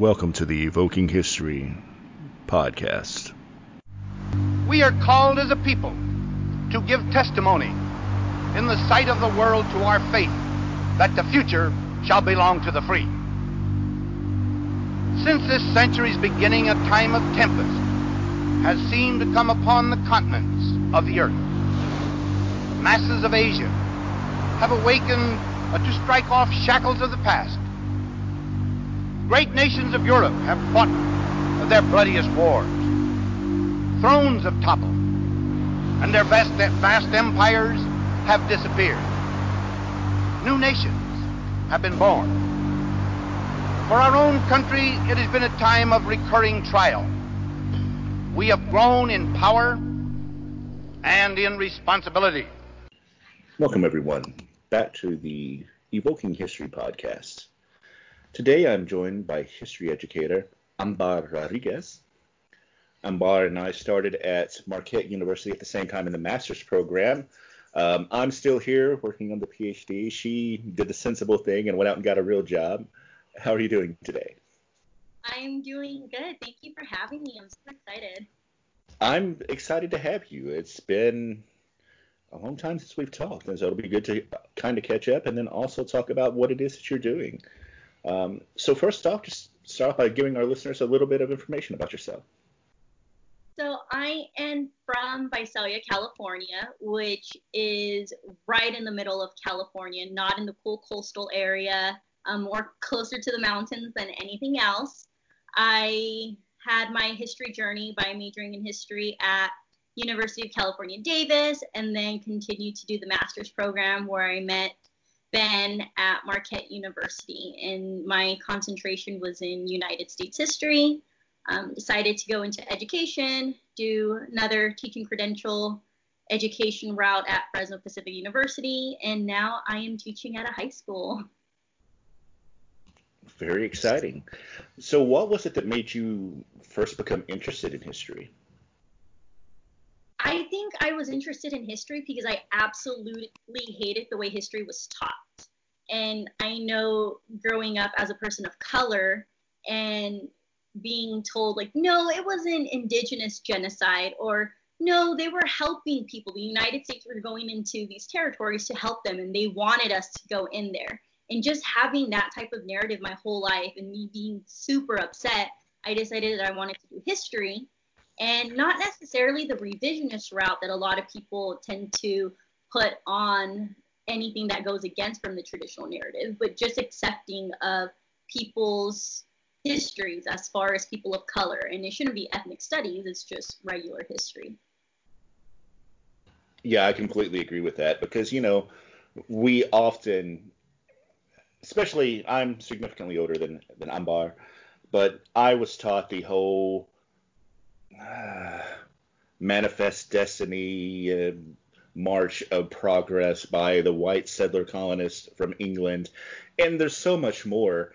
Welcome to the Evoking History podcast. We are called as a people to give testimony in the sight of the world to our faith that the future shall belong to the free. Since this century's beginning, a time of tempest has seemed to come upon the continents of the earth. Masses of Asia have awakened to strike off shackles of the past. Great nations of Europe have fought their bloodiest wars. Thrones have toppled, and their vast, vast empires have disappeared. New nations have been born. For our own country, it has been a time of recurring trial. We have grown in power and in responsibility. Welcome, everyone, back to the Evoking History podcast. Today I'm joined by history educator Ambar Rodriguez. Ambar and I started at Marquette University at the same time in the master's program. Um, I'm still here working on the PhD. She did the sensible thing and went out and got a real job. How are you doing today? I'm doing good. Thank you for having me. I'm so excited. I'm excited to have you. It's been a long time since we've talked, and so it'll be good to kind of catch up and then also talk about what it is that you're doing. Um, so first off, just start off by giving our listeners a little bit of information about yourself. So I am from Visalia, California, which is right in the middle of California, not in the cool coastal area, um, more closer to the mountains than anything else. I had my history journey by majoring in history at University of California, Davis, and then continued to do the master's program where I met Ben at Marquette University. And my concentration was in United States history. Um, decided to go into education, do another teaching credential education route at Fresno Pacific University, and now I am teaching at a high school. Very exciting. So, what was it that made you first become interested in history? I think I was interested in history because I absolutely hated the way history was taught. And I know growing up as a person of color and being told, like, no, it wasn't indigenous genocide, or no, they were helping people. The United States were going into these territories to help them, and they wanted us to go in there. And just having that type of narrative my whole life and me being super upset, I decided that I wanted to do history and not necessarily the revisionist route that a lot of people tend to put on anything that goes against from the traditional narrative, but just accepting of people's histories as far as people of color. And it shouldn't be ethnic studies, it's just regular history. Yeah, I completely agree with that because, you know, we often, especially I'm significantly older than, than Ambar, but I was taught the whole manifest destiny uh, march of progress by the white settler colonists from England. And there's so much more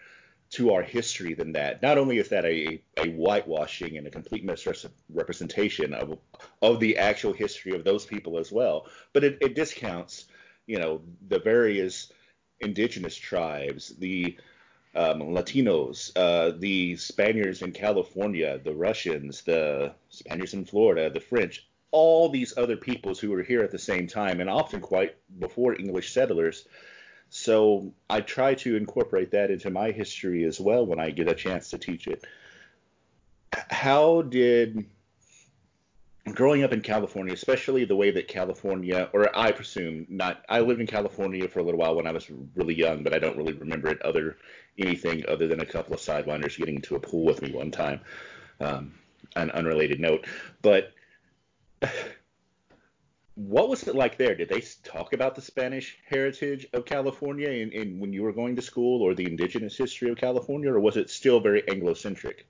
to our history than that. Not only is that a, a whitewashing and a complete misrepresentation of of the actual history of those people as well, but it, it discounts, you know, the various indigenous tribes, the um, Latinos, uh, the Spaniards in California, the Russians, the Spaniards in Florida, the French, all these other peoples who were here at the same time and often quite before English settlers. So I try to incorporate that into my history as well when I get a chance to teach it. How did growing up in California, especially the way that California, or I presume not, I lived in California for a little while when I was really young, but I don't really remember it other anything other than a couple of sidewinders getting into a pool with me one time. Um, an unrelated note, but what was it like there? Did they talk about the Spanish heritage of California in, in when you were going to school, or the indigenous history of California, or was it still very Anglo-centric?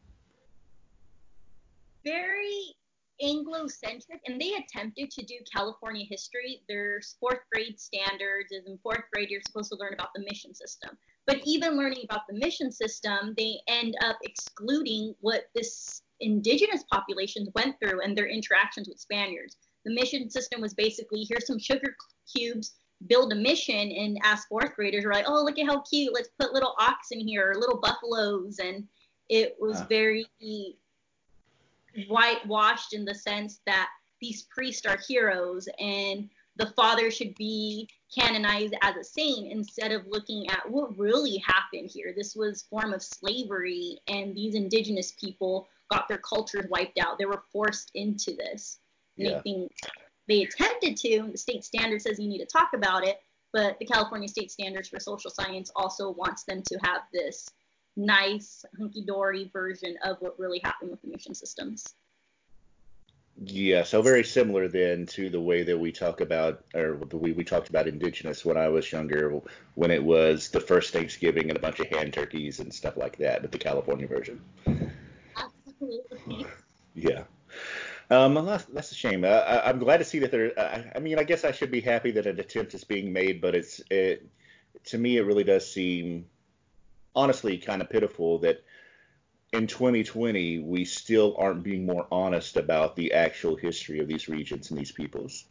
Very Anglo-centric, and they attempted to do California history. Their fourth grade standards is in fourth grade you're supposed to learn about the mission system. But even learning about the mission system, they end up excluding what this indigenous populations went through and their interactions with Spaniards. The mission system was basically here's some sugar cubes, build a mission, and ask fourth graders, are like, oh, look at how cute, let's put little oxen here, or little buffaloes, and It was uh. very whitewashed in the sense that these priests are heroes and the father should be canonized as a saint instead of looking at what really happened here. This was form of slavery, and these indigenous people got their cultures wiped out. They were forced into this. And yeah. I think they attempted to. The state standard says you need to talk about it, but the California State Standards for Social Science also wants them to have this nice hunky-dory version of what really happened with the mission systems. Yeah, so very similar then to the way that we talk about, or the way we talked about indigenous when I was younger, when it was the first Thanksgiving and a bunch of hand turkeys and stuff like that, but the California version. Absolutely. Yeah. Um, that's, that's a shame. Uh, I, am glad to see that there. I, I mean, I guess I should be happy that an attempt is being made, but it's it to me it really does seem honestly kind of pitiful that in 2020, we still aren't being more honest about the actual history of these regions and these peoples.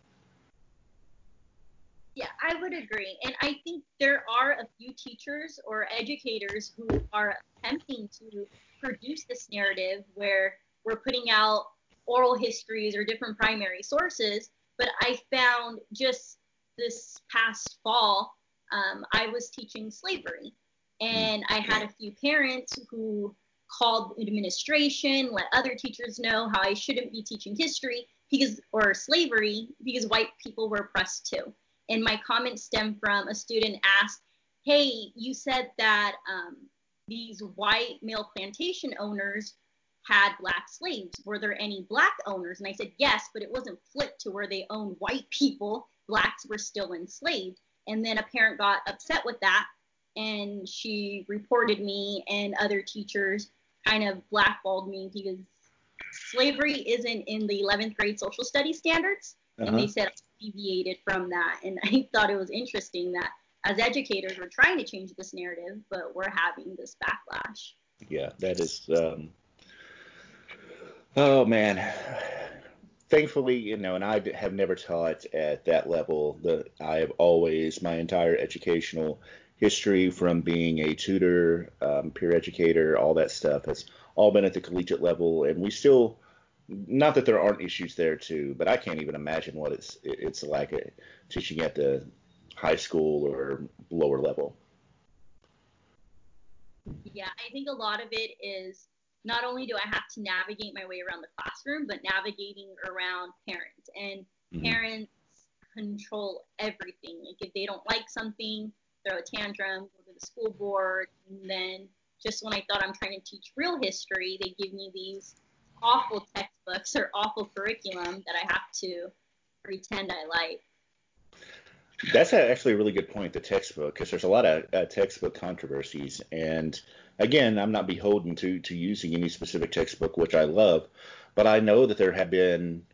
Yeah, I would agree. And I think there are a few teachers or educators who are attempting to produce this narrative where we're putting out oral histories or different primary sources. But I found just this past fall, um, I was teaching slavery. And I had a few parents who called administration, let other teachers know how I shouldn't be teaching history because or slavery because white people were oppressed too. And my comment stemmed from a student asked, "Hey, you said that um, these white male plantation owners had black slaves. Were there any black owners?" And I said, "Yes, but it wasn't flipped to where they owned white people. Blacks were still enslaved." And then a parent got upset with that and she reported me and other teachers kind of blackballed me because slavery isn't in the 11th grade social studies standards. Uh-huh. And they uh-huh. said I deviated from that. And I thought it was interesting that as educators, we're trying to change this narrative, but we're having this backlash. Yeah, that is. Um, oh, man. Thankfully, you know, and I have never taught at that level. The I have always, my entire educational history from being a tutor, um, peer educator, all that stuff has all been at the collegiate level, and we still. Not that there aren't issues there too, but I can't even imagine what it's it's like a, teaching at the high school or lower level. Yeah, I think a lot of it is not only do I have to navigate my way around the classroom, but navigating around parents. And mm-hmm. parents control everything. Like if they don't like something, throw a tantrum, go to the school board, and then just when I thought I'm trying to teach real history, they give me these awful textbooks or awful curriculum that I have to pretend I like. That's actually a really good point, the textbook, because there's a lot of uh, textbook controversies. And again, I'm not beholden to, to using any specific textbook, which I love, but I know that there have been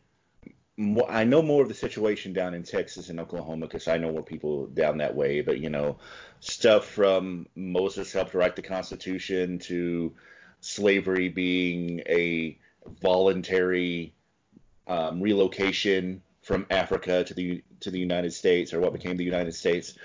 I know more of the situation down in Texas and Oklahoma because I know more people down that way. But you know, stuff from Moses helped write the Constitution to slavery being a voluntary um, relocation from Africa to the to the United States or what became the United States.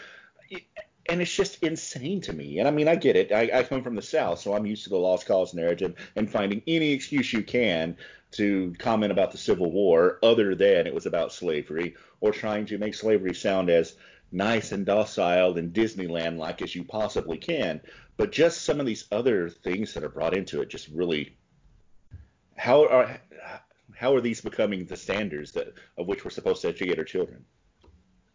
And it's just insane to me. And I mean, I get it. I, I come from the South, so I'm used to the lost cause narrative and finding any excuse you can to comment about the Civil War other than it was about slavery, or trying to make slavery sound as nice and docile and Disneyland like as you possibly can. But just some of these other things that are brought into it just really how are how are these becoming the standards that of which we're supposed to educate our children?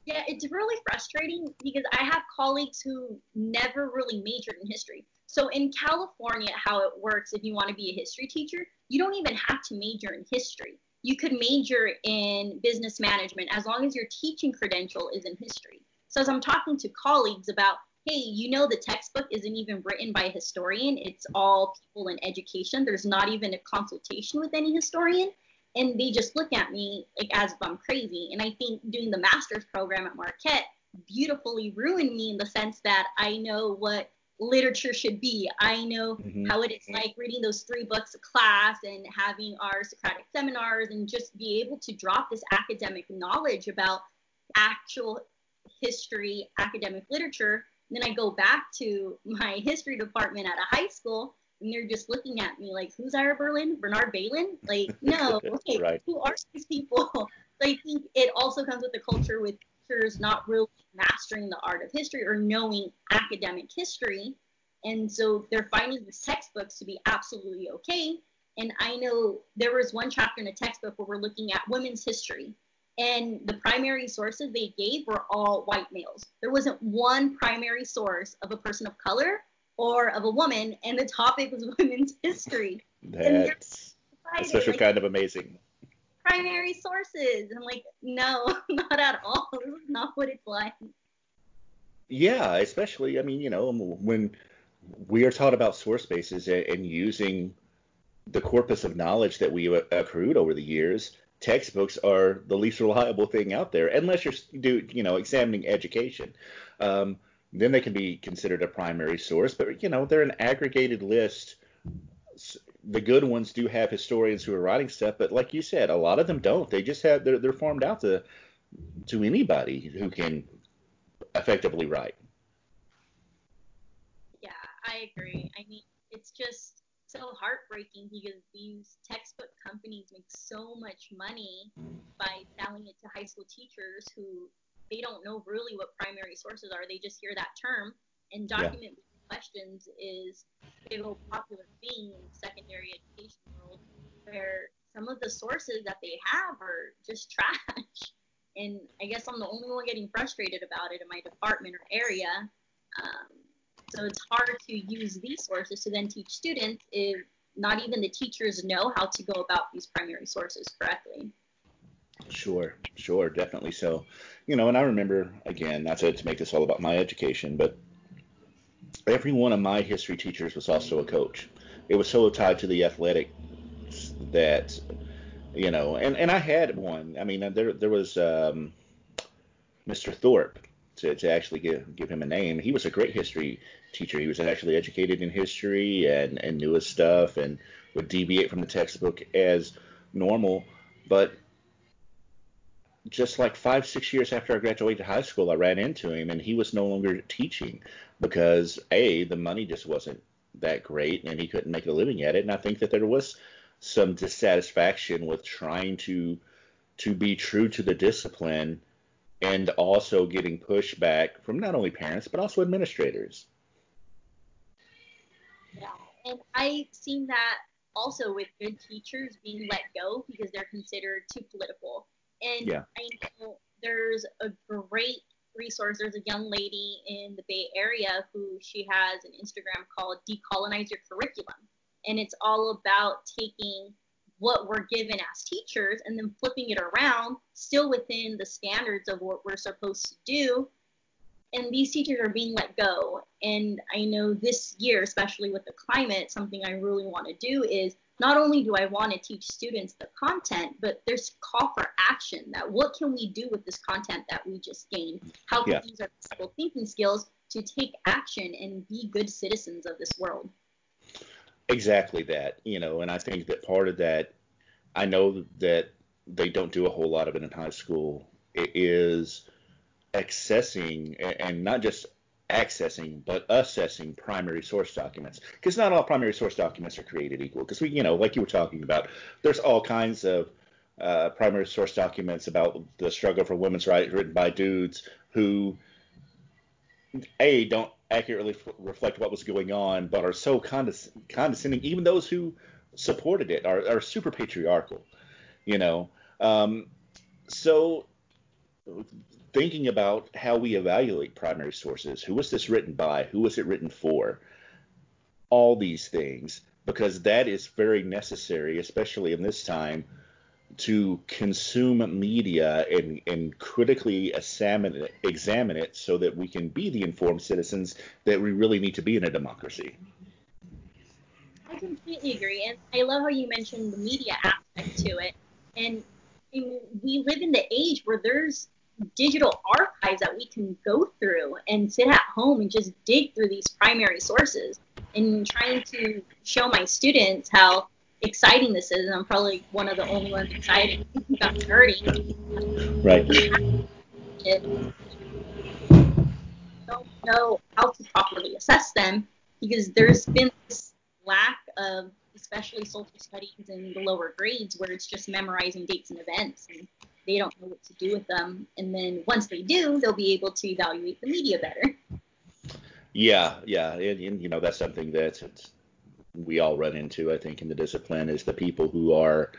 Yeah, it's really frustrating because I have colleagues who never really majored in history. So in California, how it works if you want to be a history teacher, you don't even have to major in history. You could major in business management as long as your teaching credential is in history. So as I'm talking to colleagues about, hey, you know the textbook isn't even written by a historian, it's all people in education. There's not even a consultation with any historian. And they just look at me like as if I'm crazy. And I think doing the master's program at Marquette beautifully ruined me in the sense that I know what literature should be. I know mm-hmm. how it is like reading those three books of class and having our Socratic seminars and just be able to drop this academic knowledge about actual history, academic literature. And then I go back to my history department at a high school and they're just looking at me like, who's Ira Berlin? Bernard Bailyn? Like, no, okay, right. who are these people? so I think it also comes with the culture with teachers not really mastering the art of history or knowing academic history. And so they're finding these textbooks to be absolutely okay. And I know there was one chapter in a textbook where we're looking at women's history. And the primary sources they gave were all white males. There wasn't one primary source of a person of color or of a woman, and the topic was women's history. That's especially like, kind of amazing. Primary sources. I'm like, no, not at all. This is not what it's like. Yeah, especially, I mean, you know, when we are taught about source bases and using the corpus of knowledge that we accrued over the years, textbooks are the least reliable thing out there, unless you're do you know examining education. Um, then they can be considered a primary source, but you know they're an aggregated list. The good ones do have historians who are writing stuff, but like you said, a lot of them don't. They just have they're, they're formed out to to anybody who can effectively write. Yeah, I agree. I mean, it's just so heartbreaking because these textbook companies make so much money by selling it to high school teachers who they don't know really what primary sources are. They just hear that term. And document yeah. Questions is a real popular thing in secondary education world where some of the sources that they have are just trash. And I guess I'm the only one getting frustrated about it in my department or area. Um, so it's hard to use these sources to then teach students if not even the teachers know how to go about these primary sources correctly. Sure, sure, definitely so. You know, and I remember again, not to, to make this all about my education, but every one of my history teachers was also a coach. It was so tied to the athletics that, you know, and, and I had one. I mean, there there was um, Mr. Thorpe to, to actually give give him a name. He was a great history teacher. He was actually educated in history and, and knew his stuff and would deviate from the textbook as normal. But just like five, six years after I graduated high school, I ran into him and he was no longer teaching because A, the money just wasn't that great and he couldn't make a living at it. And I think that there was some dissatisfaction with trying to to be true to the discipline and also getting pushback from not only parents but also administrators. Yeah, and I've seen that also with good teachers being let go because they're considered too political. And yeah. I know there's a great resource. There's a young lady in the Bay Area who she has an Instagram called Decolonize Your Curriculum. And it's all about taking what we're given as teachers and then flipping it around, still within the standards of what we're supposed to do. And these teachers are being let go. And I know this year, especially with the climate, something I really want to do is not only do I want to teach students the content, but there's call for action that what can we do with this content that we just gained? How can yeah. we use our critical thinking skills to take action and be good citizens of this world? Exactly that, you know, and I think that part of that, I know that they don't do a whole lot of it in high school. It is accessing and not just accessing but assessing primary source documents because not all primary source documents are created equal because we you know like you were talking about there's all kinds of uh, primary source documents about the struggle for women's rights written by dudes who a don't accurately f- reflect what was going on, but are so condes- condescending. Even those who supported it are, are super patriarchal, you know. Um, so thinking about how we evaluate primary sources, who was this written by, who was it written for, all these things, because that is very necessary, especially in this time to consume media and, and critically examine it, examine it so that we can be the informed citizens that we really need to be in a democracy. I completely agree. And I love how you mentioned the media aspect to it. And, and we live in the age where there's digital archives that we can go through and sit at home and just dig through these primary sources and trying to show my students how exciting this is, and I'm probably one of the only ones excited about nerdy. Right. Don't know how to properly assess them because there's been this lack of especially social studies in the lower grades where it's just memorizing dates and events and they don't know what to do with them. And then once they do, they'll be able to evaluate the media better. Yeah, yeah, and, and you know that's something that we all run into, I think, in the discipline is the people who are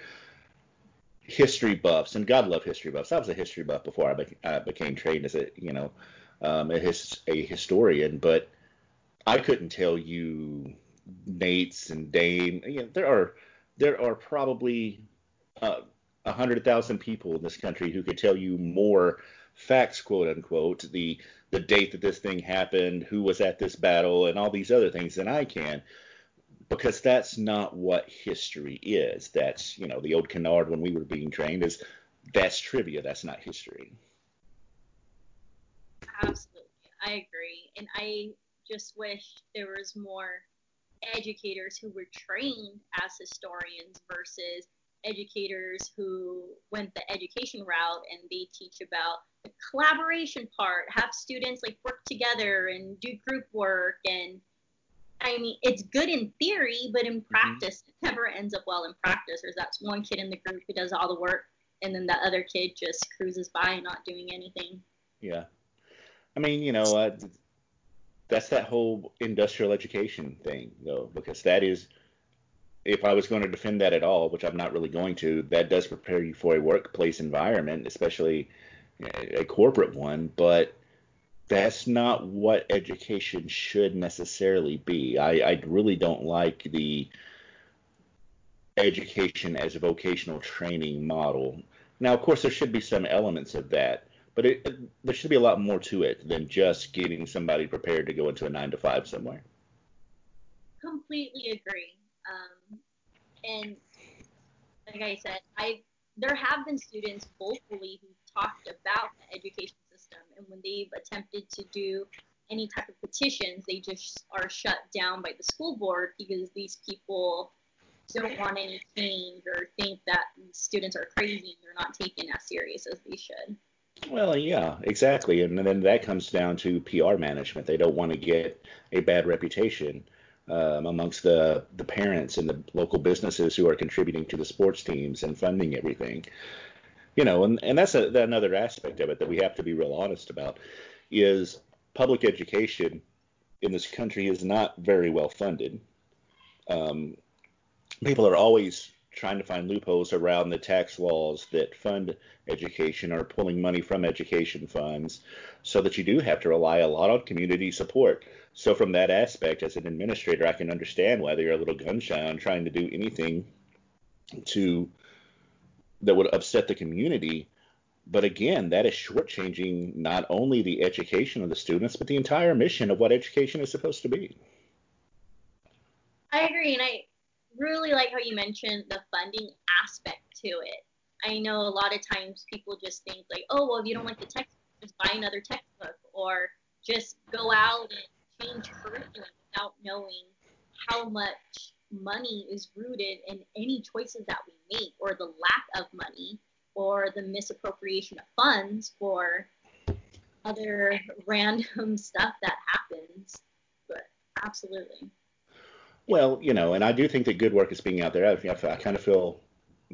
history buffs, and God love history buffs. I was a history buff before I, be- I became trained as a, you know, um, a, his- a historian, but I couldn't tell you Nates and Dame. You know, there are there are probably uh, a hundred thousand people in this country who could tell you more facts, quote unquote, the the date that this thing happened, who was at this battle, and all these other things than I can because that's not what history is. That's, you know, the old canard when we were being trained is that's trivia, that's not history. Absolutely. I agree. And I just wish there was more educators who were trained as historians versus educators who went the education route and they teach about the collaboration part, have students like work together and do group work and I mean, it's good in theory, but in mm-hmm. practice, mm-hmm. it never ends up well in practice. There's that one kid in the group who does all the work, and then that other kid just cruises by not doing anything. Yeah. I mean, you know, uh, that's that whole industrial education thing, though, because that is, if I was going to defend that at all, which I'm not really going to, that does prepare you for a workplace environment, especially a corporate one. But that's not what education should necessarily be. I, I really don't like the education as a vocational training model. Now, of course, there should be some elements of that, but it, it, there should be a lot more to it than just getting somebody prepared to go into a nine to five somewhere. Completely agree. Um, and like I said, I there have been students vocally who talked about the education system, and when they've attempted to do any type of petitions, they just are shut down by the school board because these people don't want any change or think that students are crazy and they're not taken as serious as they should. Well, yeah, exactly. And then that comes down to PR management. They don't want to get a bad reputation um, amongst the, the parents and the local businesses who are contributing to the sports teams and funding everything you know, and, and that's a, another aspect of it that we have to be real honest about is public education in this country is not very well funded. Um, people are always trying to find loopholes around the tax laws that fund education or pulling money from education funds so that you do have to rely a lot on community support. So from that aspect, as an administrator, I can understand why they're a little gun shy on trying to do anything to that would upset the community. But again, that is shortchanging not only the education of the students, but the entire mission of what education is supposed to be. I agree, and I really like how you mentioned the funding aspect to it. I know a lot of times people just think like, oh, well, if you don't like the textbook, just buy another textbook, or just go out and change curriculum without knowing how much money is rooted in any choices that we make or the lack of money or the misappropriation of funds for other random stuff that happens. But absolutely. Well, you know, and I do think that good work is being out there. I, I kind of feel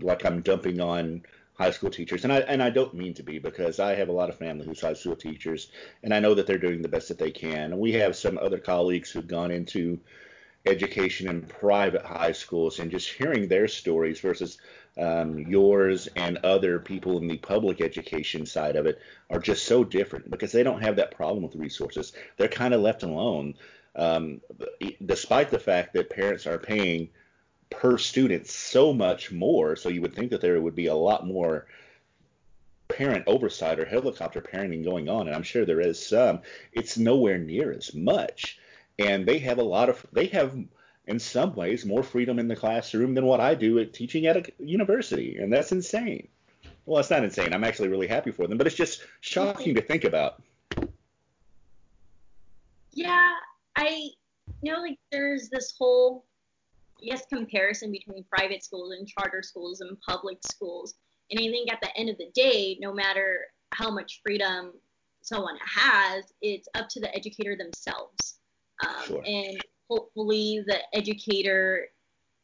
like I'm dumping on high school teachers, and I and I don't mean to be because I have a lot of family who's high school teachers, and I know that they're doing the best that they can. And we have some other colleagues who've gone into education in private high schools and just hearing their stories versus um, yours and other people in the public education side of it are just so different because they don't have that problem with resources. They're kind of left alone, um, despite the fact that parents are paying per student so much more. So you would think that there would be a lot more parent oversight or helicopter parenting going on, and I'm sure there is some. It's nowhere near as much and they have a lot of they have in some ways more freedom in the classroom than what I do at teaching at a university, and that's insane. Well, it's not insane. I'm actually really happy for them, but it's just shocking to think about. Yeah, I you know like there's this whole yes comparison between private schools and charter schools and public schools, and I think at the end of the day, no matter how much freedom someone has, it's up to the educator themselves um, sure. And hopefully the educator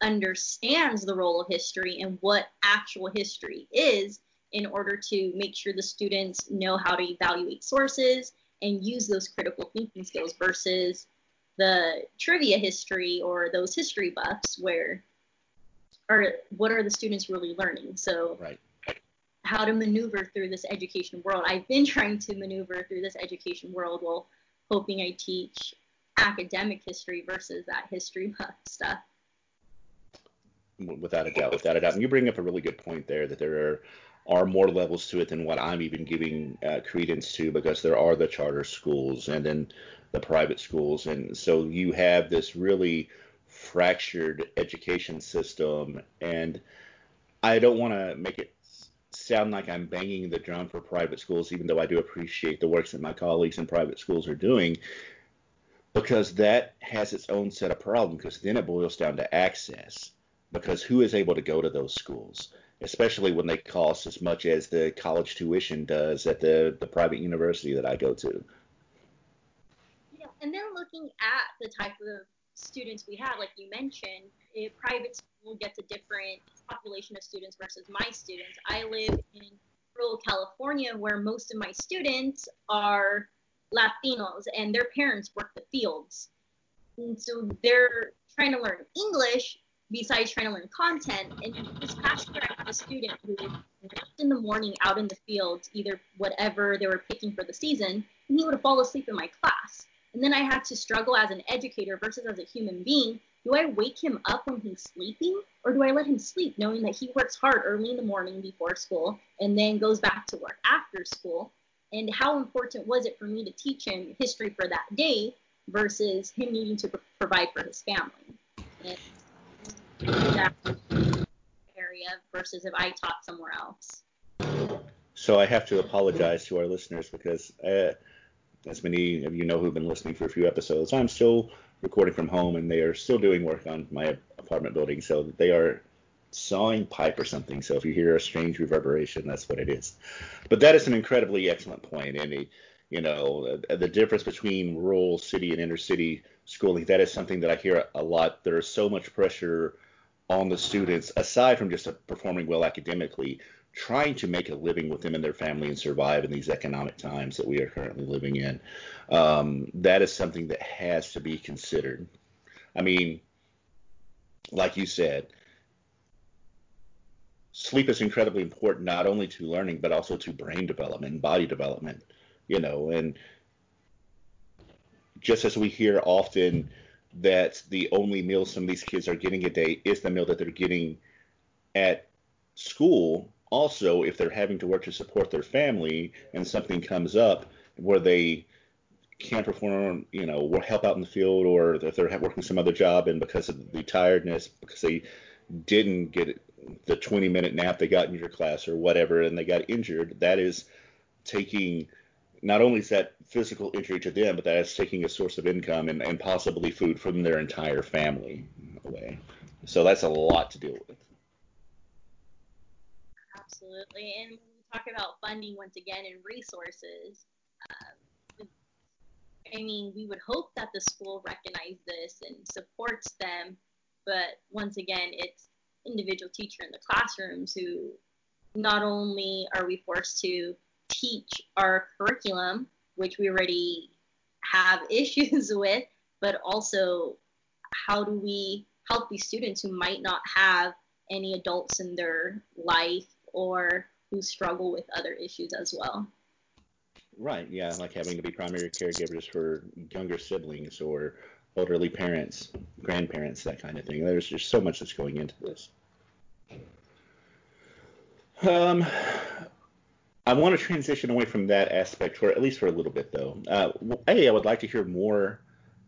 understands the role of history and what actual history is in order to make sure the students know how to evaluate sources and use those critical thinking skills versus the trivia history or those history buffs where are what are the students really learning? So right. how to maneuver through this education world. I've been trying to maneuver through this education world while hoping i teach academic history versus that history buff stuff. Without a doubt without a doubt. And you bring up a really good point there that there are are more levels to it than what I'm even giving uh, credence to because there are the charter schools and then the private schools. And so you have this really fractured education system. And I don't want to make it sound like I'm banging the drum for private schools, even though I do appreciate the works that my colleagues in private schools are doing, because that has its own set of problems, because then it boils down to access. Because who is able to go to those schools? especially when they cost as much as the college tuition does at the, the private university that I go to. And then looking at the type of students we have, like you mentioned, a private school gets a different population of students versus my students. I live in rural California where most of my students are Latinos and their parents work the fields. And so they're trying to learn English, besides trying to learn content. And this past year, I had a student who worked in the morning out in the fields, either whatever they were picking for the season, and he would fall asleep in my class. And then I had to struggle as an educator versus as a human being. Do I wake him up when he's sleeping, or do I let him sleep knowing that he works hard early in the morning before school and then goes back to work after school? And how important was it for me to teach him history for that day versus him needing to provide for his family? And that area versus if I taught somewhere else. So I have to apologize to our listeners because, uh, as many of you know who've been listening for a few episodes, I'm still recording from home and they are still doing work on my apartment building. So they are sawing pipe or something. So if you hear a strange reverberation, that's what it is. But that is an incredibly excellent point, Andy. You know, the difference between rural city and inner city schooling, that is something that I hear a lot. There is so much pressure on the students, aside from just performing well academically, trying to make a living with them and their family and survive in these economic times that we are currently living in. Um, that is something that has to be considered. I mean, like you said, sleep is incredibly important not only to learning but also to brain development and body development. You know, and just as we hear often that the only meal some of these kids are getting a day is the meal that they're getting at school. Also, if they're having to work to support their family and something comes up where they can't perform, you know, help out in the field, or if they're working some other job and because of the tiredness, because they didn't get the 20 minute nap they got in your class or whatever, and they got injured, that is taking not only is that physical injury to them, but that is taking a source of income and, and possibly food from their entire family away. So that's a lot to deal with. Absolutely. And when we talk about funding once again and resources, uh, I mean, we would hope that the school recognizes this and supports them, but once again, it's individual teacher in the classrooms who not only are we forced to teach our curriculum, which we already have issues with, but also how do we help these students who might not have any adults in their life or who struggle with other issues as well. Right, yeah, like having to be primary caregivers for younger siblings or elderly parents, grandparents, that kind of thing. There's just so much that's going into this. Um, I want to transition away from that aspect for at least for a little bit, though. Uh, a, I would like to hear more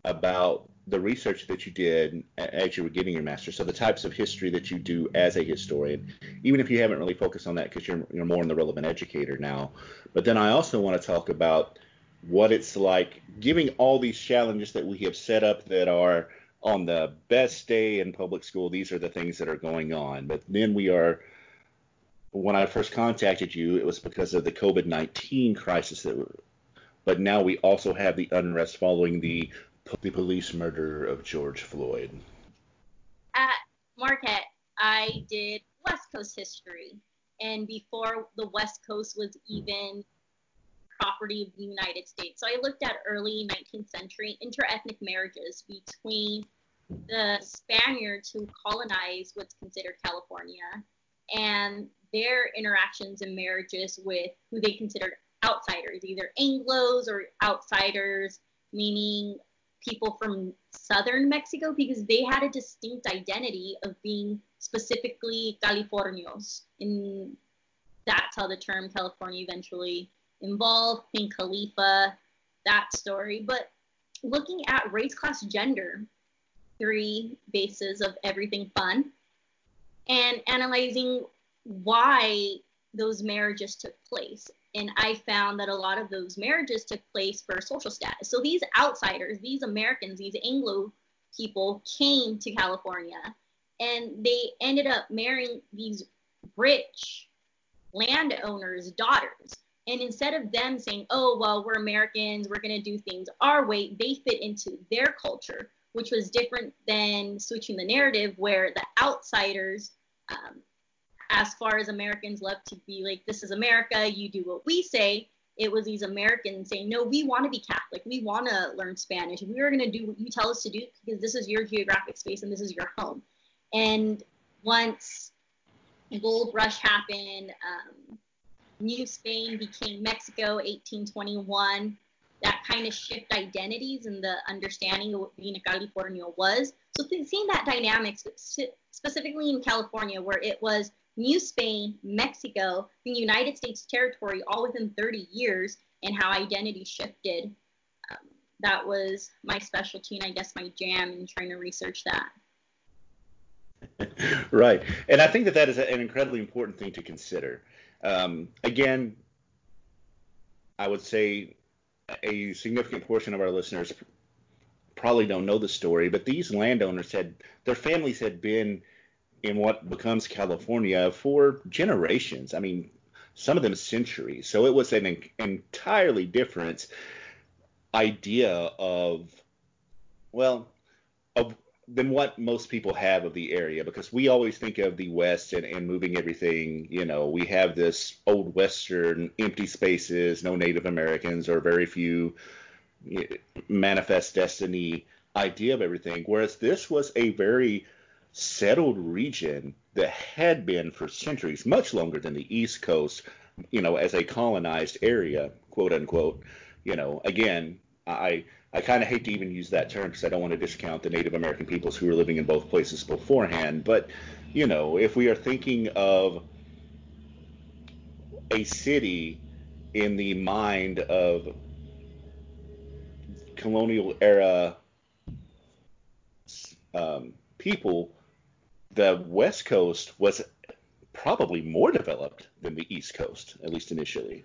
about the research that you did as you were getting your master's. So the types of history that you do as a historian, even if you haven't really focused on that because you're you're more in the relevant educator now. But then I also want to talk about what it's like giving all these challenges that we have set up that are on the best day in public school. These are the things that are going on. But then we are when I first contacted you, it was because of the COVID 19 crisis. That, but now we also have the unrest following the the police murder of George Floyd? At Marquette, I did West Coast history. And before the West Coast was even property of the United States. So I looked at early 19th century interethnic marriages between the Spaniards who colonized what's considered California and their interactions and marriages with who they considered outsiders, either Anglos or outsiders, meaning people from southern Mexico, because they had a distinct identity of being specifically Californios. And that's how the term California eventually involved, Queen Calafia, that story. But looking at race, class, gender, three bases of everything fun, and analyzing why those marriages took place. And I found that a lot of those marriages took place for social status. So these outsiders, these Americans, these Anglo people came to California and they ended up marrying these rich landowners' daughters. And instead of them saying, oh, well, we're Americans, we're going to do things our way, they fit into their culture, which was different than switching the narrative where the outsiders, um, as far as Americans love to be like, this is America, you do what we say, it was these Americans saying, no, we want to be Catholic. We want to learn Spanish. We are going to do what you tell us to do because this is your geographic space and this is your home. And once gold rush happened, um, New Spain became Mexico, 1821. That kind of shift identities and the understanding of what being a California was. So seeing that dynamic specifically in California, where it was New Spain, Mexico, the United States territory, all within 30 years, and how identity shifted. Um, that was my specialty, and I guess my jam in trying to research that. right, and I think that that is an incredibly important thing to consider. Um, again, I would say a significant portion of our listeners probably don't know the story, but these landowners had their families had been in what becomes California for generations. I mean, some of them centuries. So it was an entirely different idea of, well, of than what most people have of the area because we always think of the West and, and moving everything. You know, we have this old Western empty spaces, no Native Americans or very few eh, manifest destiny idea of everything. Whereas this was a very settled region that had been for centuries, much longer than the East Coast, you know, as a colonized area, quote unquote. You know, again, I I kind of hate to even use that term because I don't want to discount the Native American peoples who were living in both places beforehand. But, you know, if we are thinking of a city in the mind of colonial era um, people, the West Coast was probably more developed than the East Coast, at least initially.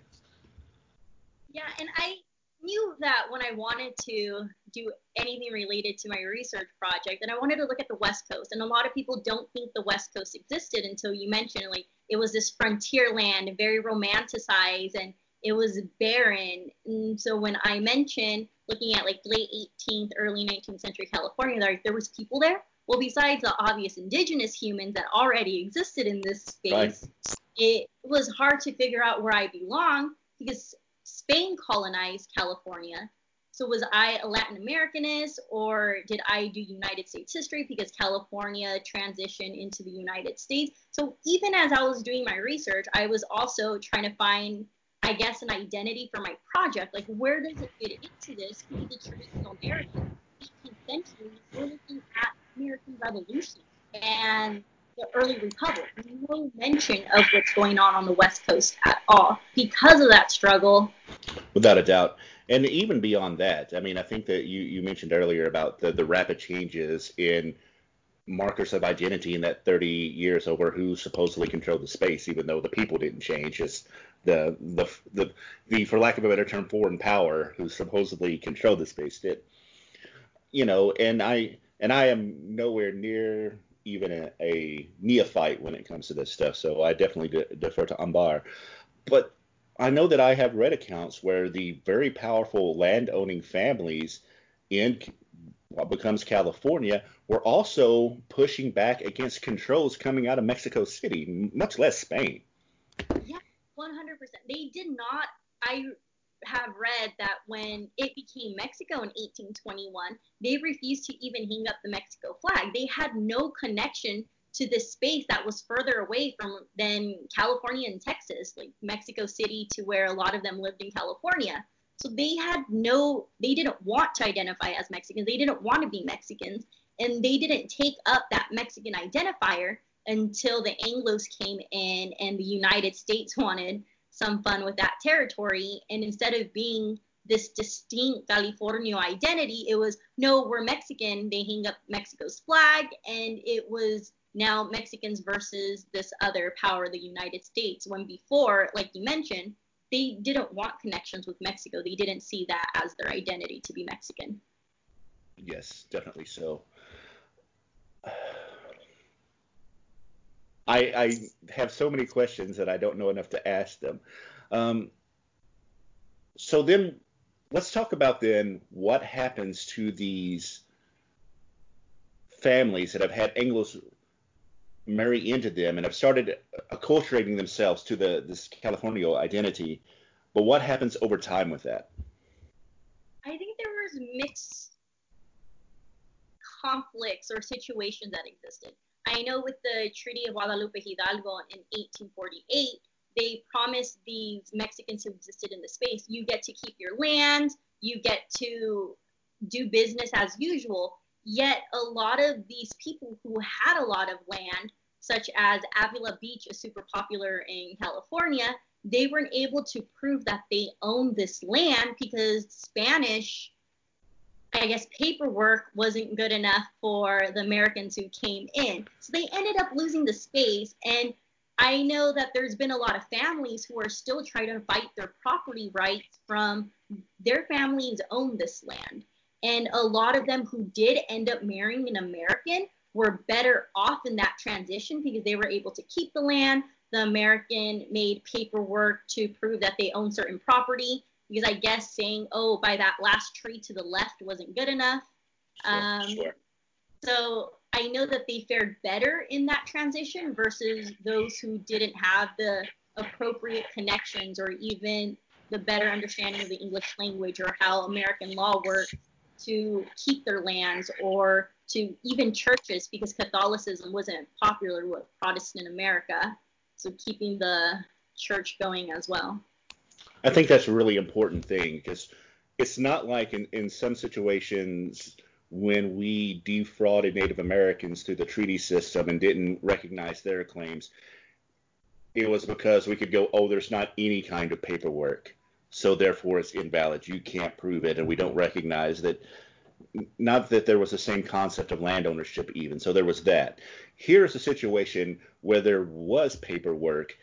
Yeah, and I knew that when I wanted to do anything related to my research project, that I wanted to look at the West Coast. And a lot of people don't think the West Coast existed until you mentioned like it was this frontier land, very romanticized, and it was barren. And so when I mentioned looking at like late 18th, early 19th century California, there, there was people there. Well, besides the obvious indigenous humans that already existed in this space, right. it was hard to figure out where I belong because Spain colonized California. So was I a Latin Americanist or did I do United States history because California transitioned into the United States? So even as I was doing my research, I was also trying to find, I guess, an identity for my project. Like where does it fit into this? The traditional narrative, 18th century, we're looking at American Revolution and the early republic. No mention of what's going on on the West Coast at all because of that struggle. Without a doubt. And even beyond that, I mean, I think that you, you mentioned earlier about the, the rapid changes in markers of identity in that 30 years over who supposedly controlled the space, even though the people didn't change. It's the, the, the, the, for lack of a better term, foreign power who supposedly controlled the space did. You know, and I, and I am nowhere near even a, a, neophyte when it comes to this stuff, so I definitely de- defer to Ambar. But I know that I have read accounts where the very powerful land-owning families in what becomes California, were also pushing back against controls coming out of Mexico City, much less Spain. Yeah, 100%. They did not. I have read that when it became Mexico in 1821, they refused to even hang up the Mexico flag. They had no connection to this space that was further away from than California and Texas, like Mexico City to where a lot of them lived in California. So they had no, they didn't want to identify as Mexicans. They didn't want to be Mexicans. And they didn't take up that Mexican identifier until the Anglos came in and the United States wanted some fun with that territory. And instead of being this distinct California identity, it was no, we're Mexican. They hang up Mexico's flag, and it was now Mexicans versus this other power, the United States. When before, like you mentioned, they didn't want connections with Mexico. They didn't see that as their identity to be Mexican. Yes, definitely so. I, I have so many questions that I don't know enough to ask them. Um, so then, let's talk about then what happens to these families that have had Anglos marry into them and have started acculturating themselves to the this California identity. But what happens over time with that? I think there was mixed conflicts or situations that existed. I know with the Treaty of Guadalupe Hidalgo in 1848, they promised these Mexicans who existed in the space, you get to keep your land, you get to do business as usual. Yet a lot of these people who had a lot of land, such as Avila Beach, is super popular in California, they weren't able to prove that they owned this land because Spanish I guess paperwork wasn't good enough for the Americans who came in. So they ended up losing the space. And I know that there's been a lot of families who are still trying to fight their property rights from their families own this land. And a lot of them who did end up marrying an American were better off in that transition because they were able to keep the land. The American made paperwork to prove that they own certain property because I guess saying, oh, by that last tree to the left wasn't good enough. Sure, um, sure. So I know that they fared better in that transition versus those who didn't have the appropriate connections or even the better understanding of the English language or how American law works to keep their lands or to even churches because Catholicism wasn't popular with Protestant America. So keeping the church going as well. I think that's a really important thing because it's not like in, in some situations when we defrauded Native Americans through the treaty system and didn't recognize their claims. It was because we could go, oh, there's not any kind of paperwork, so therefore it's invalid. You can't prove it, and we don't recognize that. Not that there was the same concept of land ownership, even. So there was that. Here's a situation where there was paperwork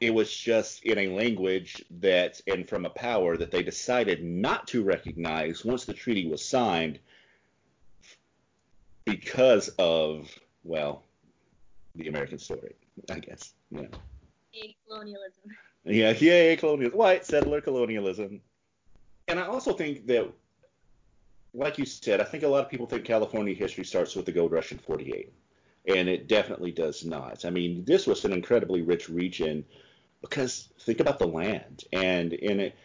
it was just in a language that and from a power that they decided not to recognize once the treaty was signed because of well the American story, I guess. Yeah. A colonialism. Yeah, yeah colonialism. White settler colonialism. And I also think that, like you said, I think a lot of people think California history starts with the gold rush in 48. And it definitely does not. I mean, this was an incredibly rich region because think about the land and in it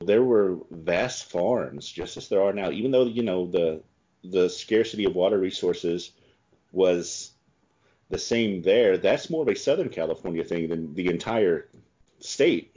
there were vast farms just as there are now. Even though you know the the scarcity of water resources was the same there that's more of a southern california thing than the entire state.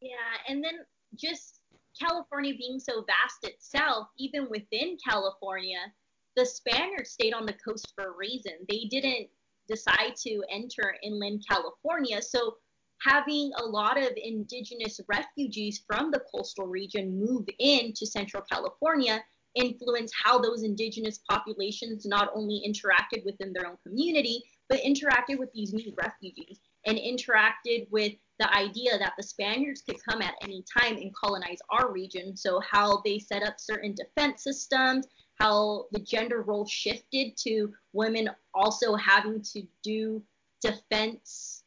Yeah and then just california being so vast itself even within california the spaniards stayed on the coast for a reason. They didn't decide to enter inland california. So having a lot of indigenous refugees from the coastal region move into Central California influence how those indigenous populations not only interacted within their own community, but interacted with these new refugees and interacted with the idea that the Spaniards could come at any time and colonize our region. So, how they set up certain defense systems, how the gender role shifted to women also having to do defense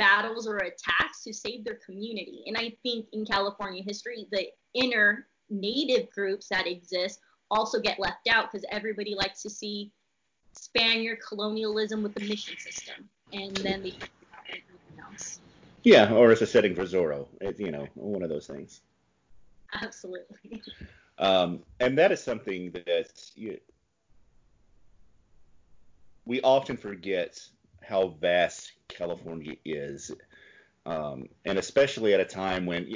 battles or attacks to save their community. And I think in California history, the inner native groups that exist also get left out because everybody likes to see Spaniard colonialism with the mission system, and then they everything else. Yeah, or as a setting for Zorro, it, you know, one of those things. Absolutely. Um, and that is something that you, we often forget how vast California is, um, and especially at a time when,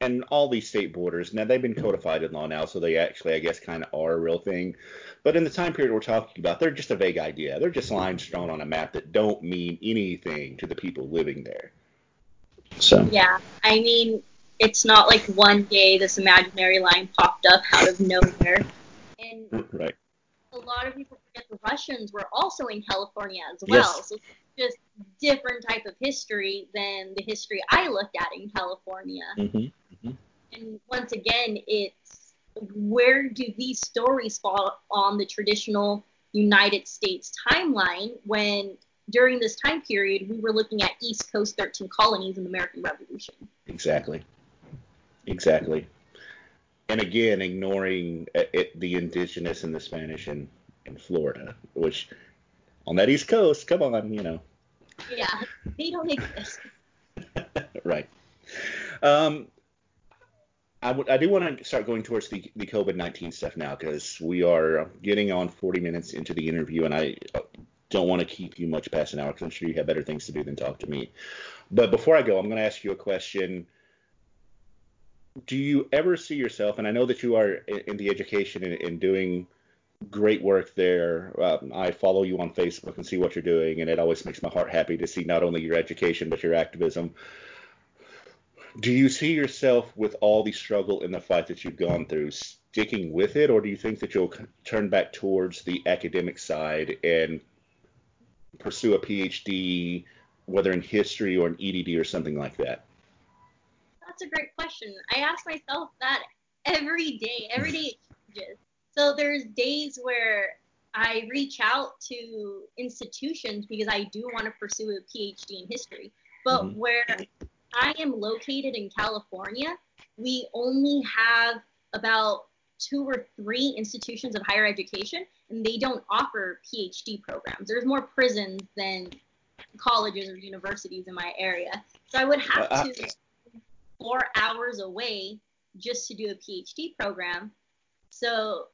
and all these state borders now they've been codified in law now, so they actually, I guess, kind of are a real thing. But in the time period we're talking about, they're just a vague idea. They're just lines drawn on a map that don't mean anything to the people living there. So. Yeah, I mean, it's not like one day this imaginary line popped up out of nowhere. And right. a lot of people forget the Russians were also in California as well. Yes. So just different type of history than the history I looked at in California. Mm-hmm. Mm-hmm. And once again, it's where do these stories fall on the traditional United States timeline when during this time period we were looking at East Coast 13 colonies in the American Revolution? Exactly. Exactly. And again, ignoring uh, it, the indigenous and the Spanish in, in Florida, which on that East Coast, come on, you know. Yeah, they don't exist. right. Um, I, w- I do want to start going towards the, the COVID 19 stuff now because we are getting on 40 minutes into the interview, and I don't want to keep you much past an hour because I'm sure you have better things to do than talk to me. But before I go, I'm going to ask you a question do you ever see yourself, and I know that you are in the education and, and doing great work there. Um, I follow you on Facebook and see what you're doing, and it always makes my heart happy to see not only your education but your activism. Do you see yourself with all the struggle and the fight that you've gone through sticking with it, or do you think that you'll turn back towards the academic side and pursue a PhD, whether in history or an EDD or something like that? that's a great question. I ask myself that every day. Every day it changes. So there's days where I reach out to institutions because I do want to pursue a PhD in history. But mm-hmm. where I am located in California, we only have about two or three institutions of higher education, and they don't offer PhD programs. There's more prisons than colleges or universities in my area. So I would have uh, to four hours away just to do a PhD program. So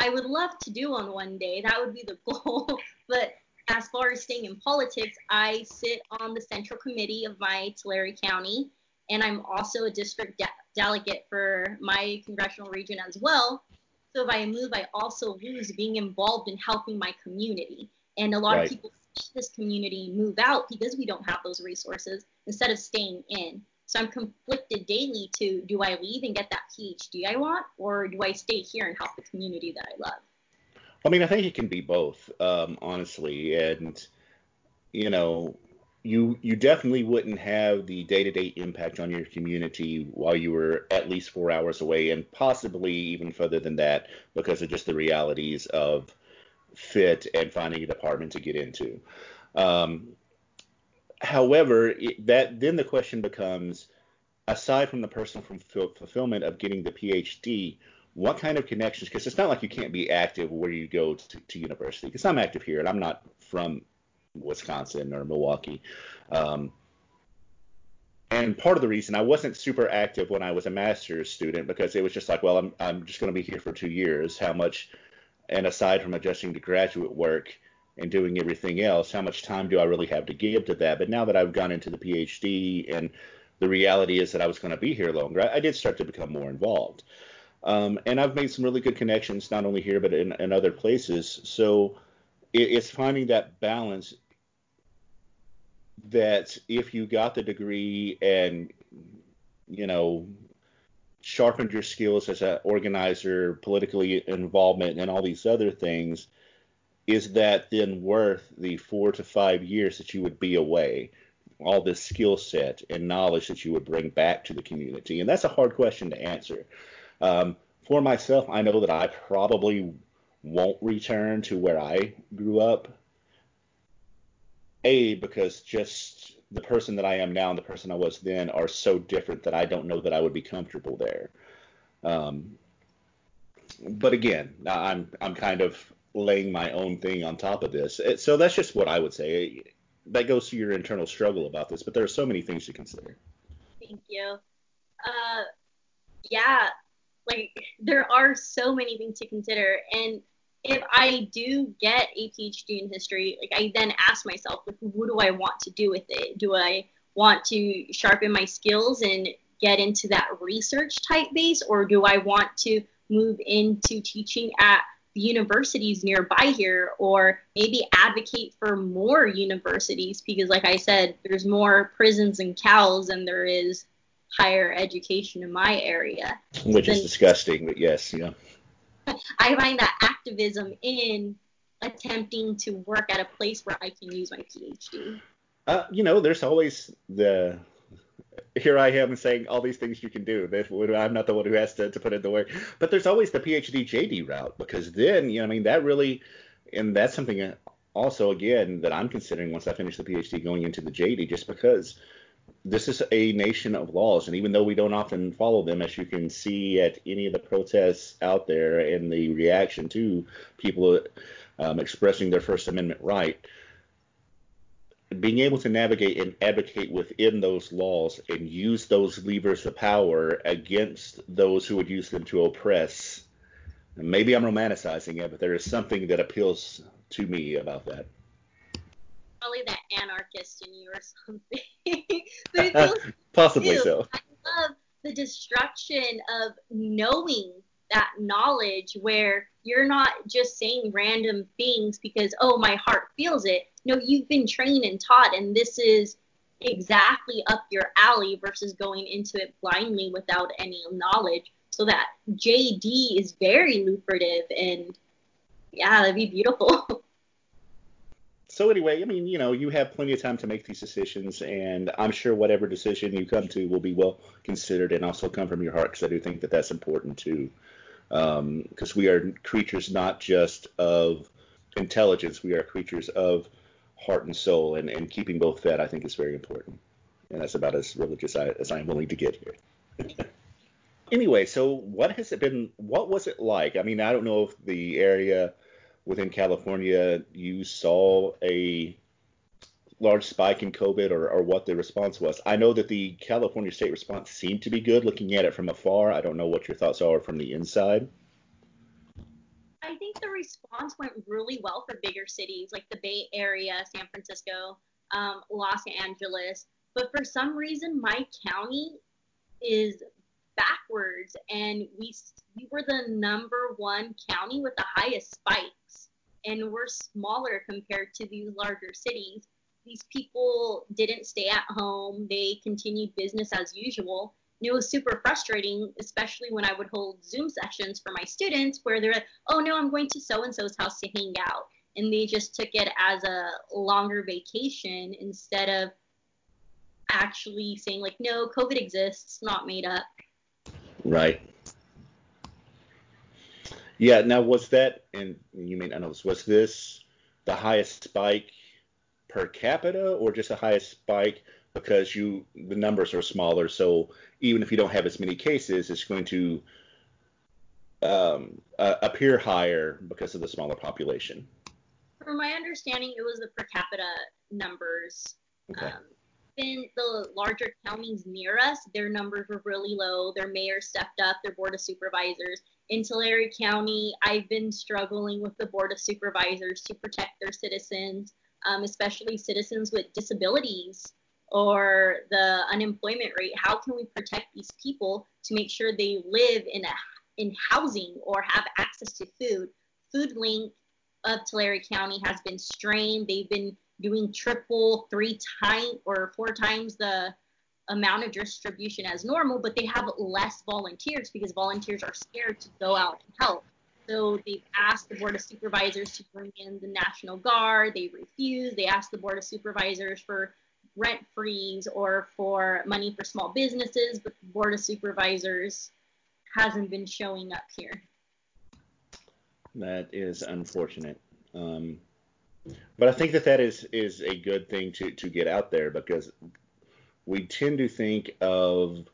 I would love to do on one day. That would be the goal. but as far as staying in politics, I sit on the central committee of my Tulare County, and I'm also a district de- delegate for my congressional region as well. So if I move, I also lose being involved in helping my community. And a lot right. of people this community move out because we don't have those resources instead of staying in. So I'm conflicted daily to do I leave and get that PhD I want, or do I stay here and help the community that I love? I mean, I think it can be both, um, honestly. And you know, you you definitely wouldn't have the day-to-day impact on your community while you were at least four hours away, and possibly even further than that, because of just the realities of fit and finding a department to get into. Um, however, it, that then the question becomes, aside from the personal fulfillment of getting the PhD, what kind of connections? Because it's not like you can't be active where you go to, to university. Because I'm active here, and I'm not from Wisconsin or Milwaukee. Um, and part of the reason I wasn't super active when I was a master's student because it was just like, well, I'm I'm just going to be here for two years. How much? And aside from adjusting to graduate work, and doing everything else, how much time do I really have to give to that? But now that I've gone into the PhD and the reality is that I was going to be here longer, I, I did start to become more involved. Um, and I've made some really good connections, not only here, but in, in other places. So it, it's finding that balance that if you got the degree and, you know, sharpened your skills as an organizer, politically involvement, and all these other things – is that then worth the four to five years that you would be away? All this skill set and knowledge that you would bring back to the community? And that's a hard question to answer. Um, for myself, I know that I probably won't return to where I grew up. A, because just the person that I am now and the person I was then are so different that I don't know that I would be comfortable there. Um, but again, I'm I'm kind of laying my own thing on top of this. So that's just what I would say. That goes to your internal struggle about this, but there are so many things to consider. Thank you. Uh, yeah, like there are so many things to consider, and if I do get a PhD in history, like I then ask myself, like, what do I want to do with it? Do I want to sharpen my skills and get into that research type base, or do I want to move into teaching at universities nearby here, or maybe advocate for more universities? Because, like I said, there's more prisons and cows than there is higher education in my area. Which is disgusting, but yes, yeah. I find that activism in attempting to work at a place where I can use my PhD. Uh, you know, there's always the here I am saying all these things you can do. I'm not the one who has to, to put in the work. But there's always the PhD JD route because then, you know, I mean, that really, and that's something also, again, that I'm considering once I finish the PhD going into the JD just because this is a nation of laws. And even though we don't often follow them, as you can see at any of the protests out there and the reaction to people um, expressing their First Amendment right, being able to navigate and advocate within those laws and use those levers of power against those who would use them to oppress. Maybe I'm romanticizing it, but there is something that appeals to me about that. Probably that anarchist in you or something. Possibly so. I love the destruction of knowing that knowledge where you're not just saying random things because, oh, my heart feels it. No, you've been trained and taught, and this is exactly up your alley versus going into it blindly without any knowledge. So that JD is very lucrative, and yeah, that'd be beautiful. so anyway, I mean, you know, you have plenty of time to make these decisions, and I'm sure whatever decision you come to will be well considered and also come from your heart, because I do think that that's important too because um, we are creatures not just of intelligence, we are creatures of heart and soul, and, and keeping both fed, I think, is very important. And that's about as religious as I am willing to get here. anyway, so what has it been? What was it like? I mean, I don't know if the area within California you saw a large spike in COVID or, or what the response was. I know that the California state response seemed to be good looking at it from afar. I don't know what your thoughts are from the inside. I think the response went really well for bigger cities like the Bay Area, San Francisco, um, Los Angeles. But for some reason, my county is backwards, and we we were the number one county with the highest spikes, and we're smaller compared to these larger cities these people didn't stay at home. They continued business as usual. And it was super frustrating, especially when I would hold Zoom sessions for my students where they're like, oh no, I'm going to so and so's house to hang out. And they just took it as a longer vacation instead of actually saying, like, no, COVID exists, not made up. Right. Yeah. Now, was that, and you may not know this, was this the highest spike per capita or just the highest spike because you the numbers are smaller. So even if you don't have as many cases it's going to um, uh, appear higher because of the smaller population. From my understanding it was the per capita numbers okay. um, in the larger counties near us their numbers were really low. Their mayor stepped up their board of supervisors. In Tulare County, I've been struggling with the Board of Supervisors to protect their citizens um, especially citizens with disabilities or the unemployment rate. How can we protect these people to make sure they live in a in housing or have access to food? Food Link of Tulare County has been strained. They've been doing triple, three times or four times the amount of distribution as normal, but they have less volunteers because volunteers are scared to go out and help. So they've asked the Board of Supervisors to bring in the National Guard. They refused. They asked the Board of Supervisors for rent freeze or for money for small businesses, but the Board of Supervisors hasn't been showing up here. That is unfortunate. Um, but I think that that is, is a good thing to, to get out there because we tend to think of,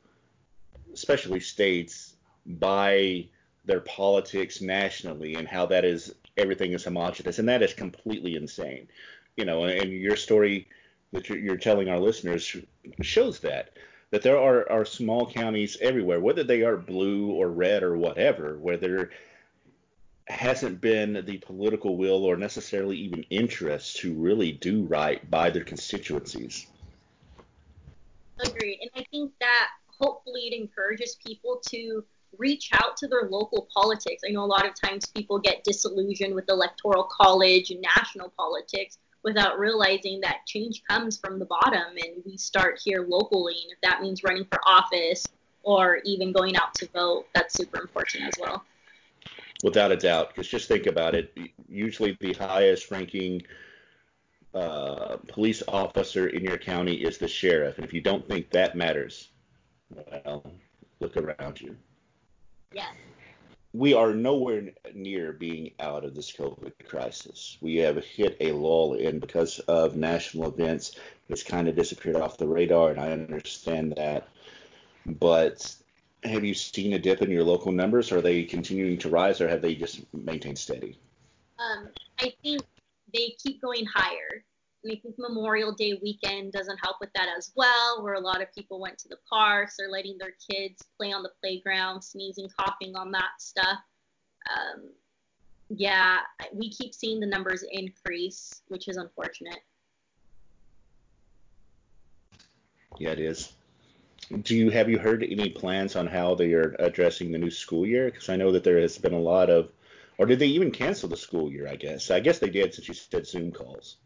especially states, by their politics nationally and how that is everything is homogenous, and that is completely insane. You know, and your story that you're, telling our listeners shows that that there are, are small counties everywhere, whether they are blue or red or whatever, where there hasn't been the political will or necessarily even interest to really do right by their constituencies. Agreed. And I think that hopefully it encourages people to reach out to their local politics. I know a lot of times people get disillusioned with electoral college and national politics without realizing that change comes from the bottom and we start here locally. And if that means running for office or even going out to vote, that's super important as well. Without a doubt, because just think about it. Usually, the highest ranking uh, police officer in your county is the sheriff. And if you don't think that matters, well, look around you. Yeah. We are nowhere near being out of this COVID crisis. We have hit a lull in because of national events. It's kind of disappeared off the radar, and I understand that. But have you seen a dip in your local numbers? Are they continuing to rise, or have they just maintained steady? Um, I think they keep going higher. I think Memorial Day weekend doesn't help with that as well, where a lot of people went to the parks, they're letting their kids play on the playground, sneezing, coughing on that stuff. Um, yeah, we keep seeing the numbers increase, which is unfortunate. Yeah, it is. Do you have you heard any plans on how they are addressing the new school year? Because I know that there has been a lot of, or did they even cancel the school year? I guess. I guess they did since you said Zoom calls.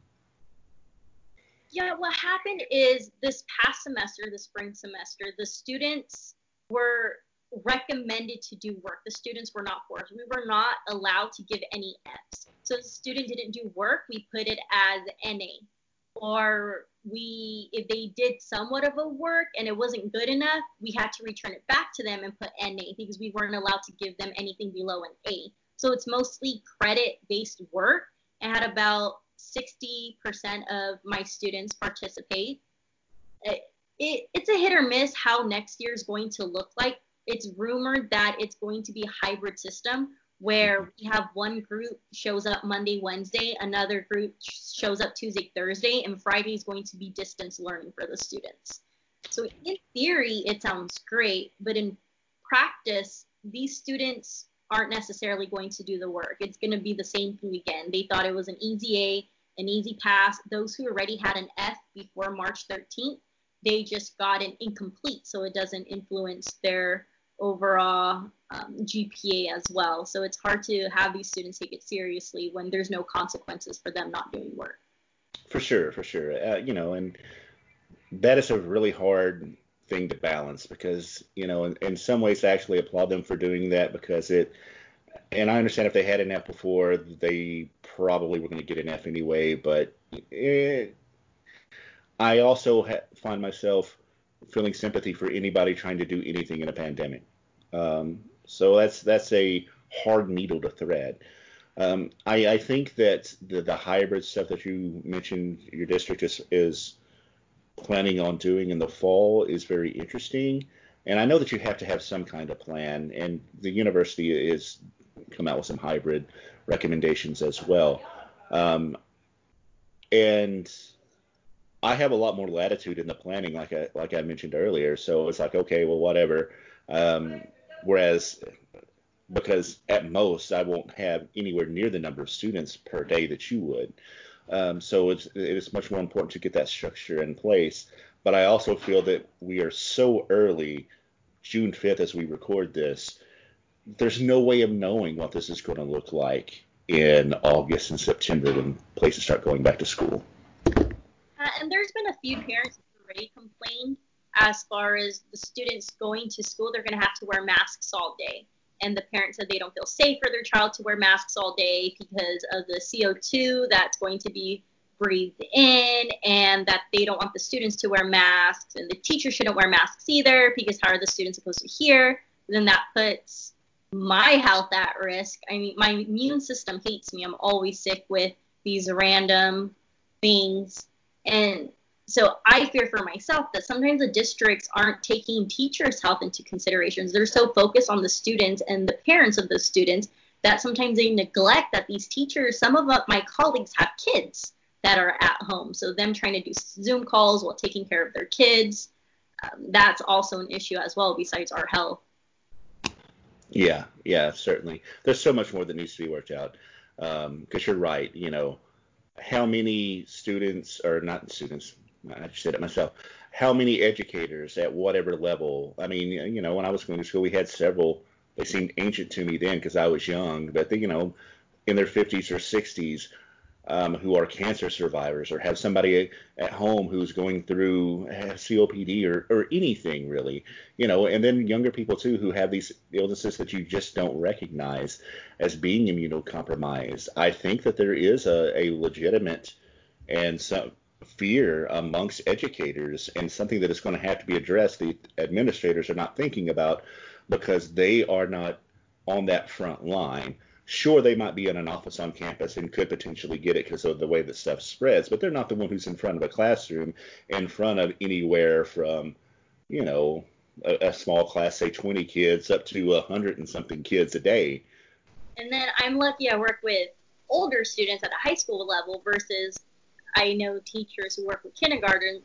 Yeah, what happened is this past semester, the spring semester, the students were recommended to do work. The students were not forced. We were not allowed to give any Fs. So the student didn't do work, we put it as NA. Or we, if they did somewhat of a work and it wasn't good enough, we had to return it back to them and put NA because we weren't allowed to give them anything below an A. So it's mostly credit based work. I had about 60% of my students participate. It, it, it's a hit or miss how next year is going to look like. It's rumored that it's going to be a hybrid system where we have one group shows up Monday, Wednesday, another group shows up Tuesday, Thursday, and Friday is going to be distance learning for the students. So in theory, it sounds great, but in practice, these students aren't necessarily going to do the work. It's going to be the same thing again. They thought it was an easy A, an easy pass. Those who already had an F before March 13th, they just got an incomplete, so it doesn't influence their overall um, GPA as well. So it's hard to have these students take it seriously when there's no consequences for them not doing work. For sure, for sure. Uh, you know, and that is a really hard thing to balance because, you know, in, in some ways I actually applaud them for doing that because it and I understand if they had an F before, they probably were going to get an F anyway. But eh, I also ha- find myself feeling sympathy for anybody trying to do anything in a pandemic. Um, so that's that's a hard needle to thread. Um, I, I, think that the, the hybrid stuff that you mentioned your district is, is planning on doing in the fall is very interesting. And I know that you have to have some kind of plan, and the university is come out with some hybrid recommendations as well. Um, and I have a lot more latitude in the planning, like I like I mentioned earlier. So it's like, okay, well, whatever. Um, whereas because at most I won't have anywhere near the number of students per day that you would. Um, so it's it's much more important to get that structure in place. But I also feel that we are so early, June 5th, as we record this, there's no way of knowing what this is going to look like in August and September when places start going back to school. Uh, and there's been a few parents who already complained as far as the students going to school, they're going to have to wear masks all day. And the parents said they don't feel safe for their child to wear masks all day because of the CO2 that's going to be breathed in, and that they don't want the students to wear masks, and the teachers shouldn't wear masks either because how are the students supposed to hear? then that puts my health at risk. I mean, my immune system hates me. I'm always sick with these random things. And so I fear for myself that sometimes the districts aren't taking teachers' health into considerations. They're so focused on the students and the parents of the students that sometimes they neglect that these teachers, some of my colleagues have kids that are at home. So them trying to do Zoom calls while taking care of their kids, um, that's also an issue as well besides our health. Yeah, yeah, certainly. There's so much more that needs to be worked out. Because um, you're right, you know, how many students, or not students, I just said it myself, how many educators at whatever level? I mean, you know, when I was going to school, we had several. They seemed ancient to me then because I was young, but they, you know, in their 50s or 60s um, who are cancer survivors or have somebody at home who's going through COPD or, or anything really, you know, and then younger people too who have these illnesses that you just don't recognize as being immunocompromised. I think that there is a, a legitimate and some fear amongst educators and something that is going to have to be addressed. The administrators are not thinking about because they are not on that front line sure they might be in an office on campus and could potentially get it because of the way that stuff spreads, but they're not the one who's in front of a classroom, in front of anywhere from, you know, a, a small class, say 20 kids, up to 100 and something kids a day. And then I'm lucky I work with older students at a high school level versus I know teachers who work with kindergarten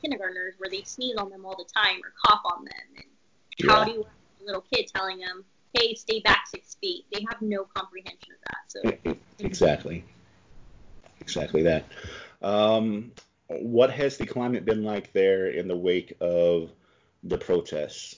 kindergartners where they sneeze on them all the time or cough on them. And yeah. how do you work with a little kid telling them, hey, stay back six feet. They have no comprehension of that. So exactly, exactly that. Um, what has the climate been like there in the wake of the protests?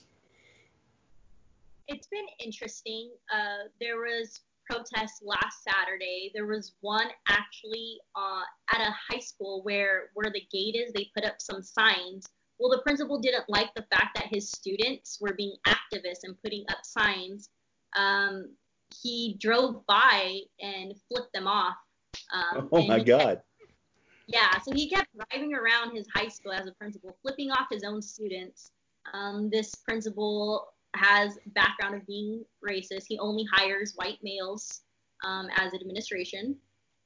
It's been interesting. Uh, there was protests last Saturday. There was one actually uh, at a high school where where the gate is. They put up some signs well, the principal didn't like the fact that his students were being activists and putting up signs. Um, he drove by and flipped them off. Um, oh my God. Kept, yeah, so he kept driving around his high school as a principal, flipping off his own students. Um, this principal has background of being racist. He only hires white males um, as administration.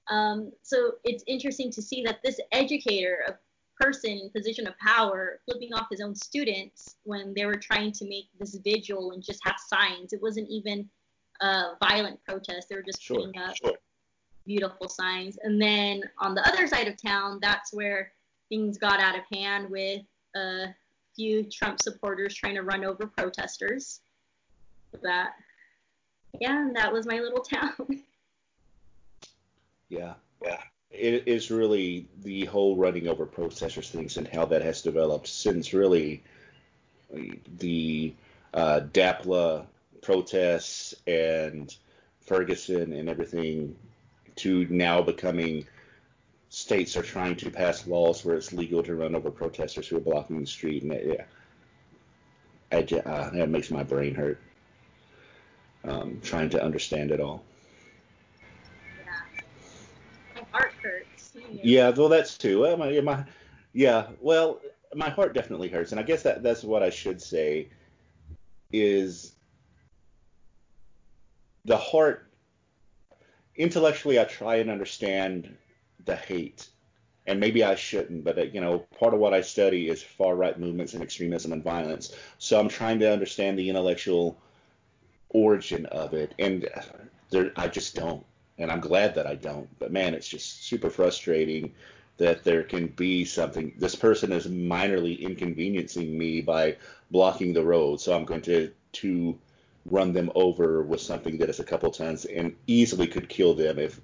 Um, so it's interesting to see that this educator, person in position of power flipping off his own students when they were trying to make this vigil and just have signs. It wasn't even a violent protest. They were just sure, putting up sure. beautiful signs. And then on the other side of town, that's where things got out of hand with a few Trump supporters trying to run over protesters. That, yeah, and that was my little town. yeah, yeah it is really the whole running over protesters things and how that has developed since really the uh, DAPLA protests and Ferguson and everything to now becoming states are trying to pass laws where it's legal to run over protesters who are blocking the street and it, yeah, uh, that makes my brain hurt um, trying to understand it all. Yeah, well, that's too. Well, my, my, yeah, well, my heart definitely hurts, and I guess that that's what I should say is the heart. Intellectually, I try and understand the hate, and maybe I shouldn't, but uh, you know, part of what I study is far right movements and extremism and violence. So I'm trying to understand the intellectual origin of it, and there, I just don't and I'm glad that I don't. But man, it's just super frustrating that there can be something. This person is minorly inconveniencing me by blocking the road, so I'm going to to run them over with something that is a couple tons and easily could kill them if,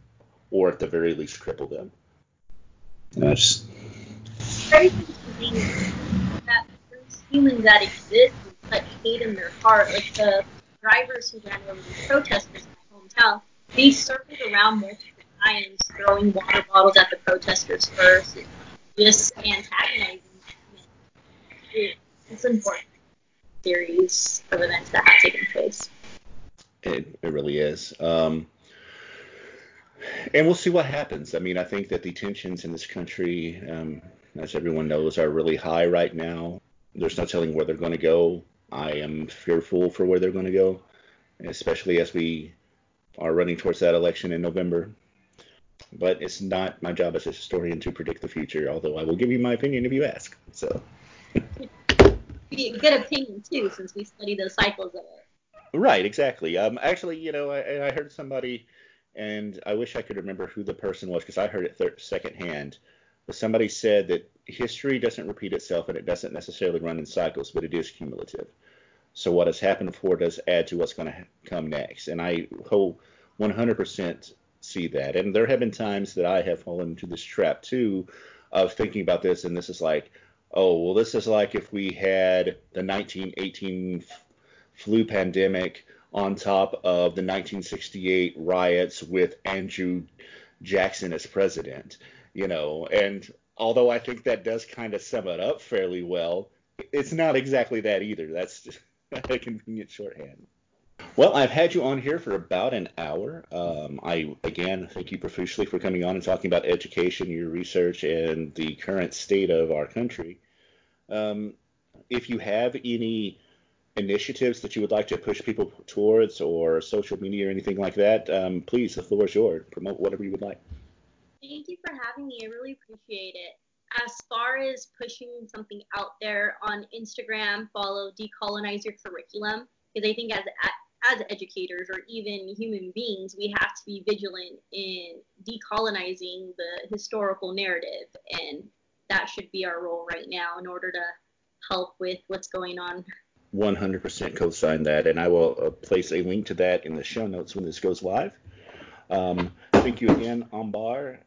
or at the very least cripple them. That's crazy that there's humans that exist with such hate in their heart, like the drivers who ran over the protesters in my hometown they circled around multiple times, throwing water bottles at the protesters first, just antagonizing them. Important series of events that have taken place. It, it really is. Um, and we'll see what happens. I mean, I think that the tensions in this country, um, as everyone knows, are really high right now. There's no telling where they're going to go. I am fearful for where they're going to go, especially as we are running towards that election in November. but it's not my job as a historian to predict the future. Although I will give you my opinion if you ask. So. Be a good opinion too, since we study the cycles of it. Right, exactly. Um, actually, you know, I, I heard somebody, and I wish I could remember who the person was because I heard it thir- secondhand. But somebody said that history doesn't repeat itself and it doesn't necessarily run in cycles, but it is cumulative. So what has happened before does add to what's going to come next, and I hope 100% see that. And there have been times that I have fallen into this trap too, of thinking about this, and this is like, oh, well, this is like if we had the 1918 flu pandemic on top of the 1968 riots with Andrew Jackson as president, you know, and although I think that does kind of sum it up fairly well, it's not exactly that either. That's a convenient shorthand. Well, I've had you on here for about an hour. Um, I again thank you profusely for coming on and talking about education, your research, and the current state of our country. Um, if you have any initiatives that you would like to push people towards, or social media or anything like that, um, please, the floor is yours. Promote whatever you would like. Thank you for having me. I really appreciate it. As far as pushing something out there on Instagram, follow Decolonize Your Curriculum because I think as as educators or even human beings, we have to be vigilant in decolonizing the historical narrative, and that should be our role right now in order to help with what's going on. 100% co-sign that, and I will uh, place a link to that in the show notes when this goes live. Um, thank you again, Ambar,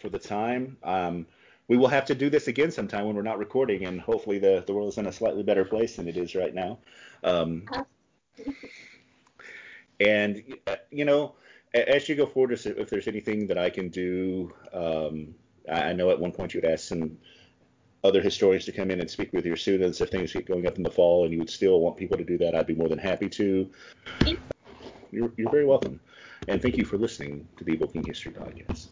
for the time. Um, we will have to do this again sometime when we're not recording, and hopefully the, the world is in a slightly better place than it is right now. Um, and you know, as you go forward, if there's anything that I can do, um, I know at one point you would asked some other historians to come in and speak with your students if things get going up in the fall, and you would still want people to do that. I'd be more than happy to. You're, you're very welcome, and thank you for listening to the Evoking History podcast.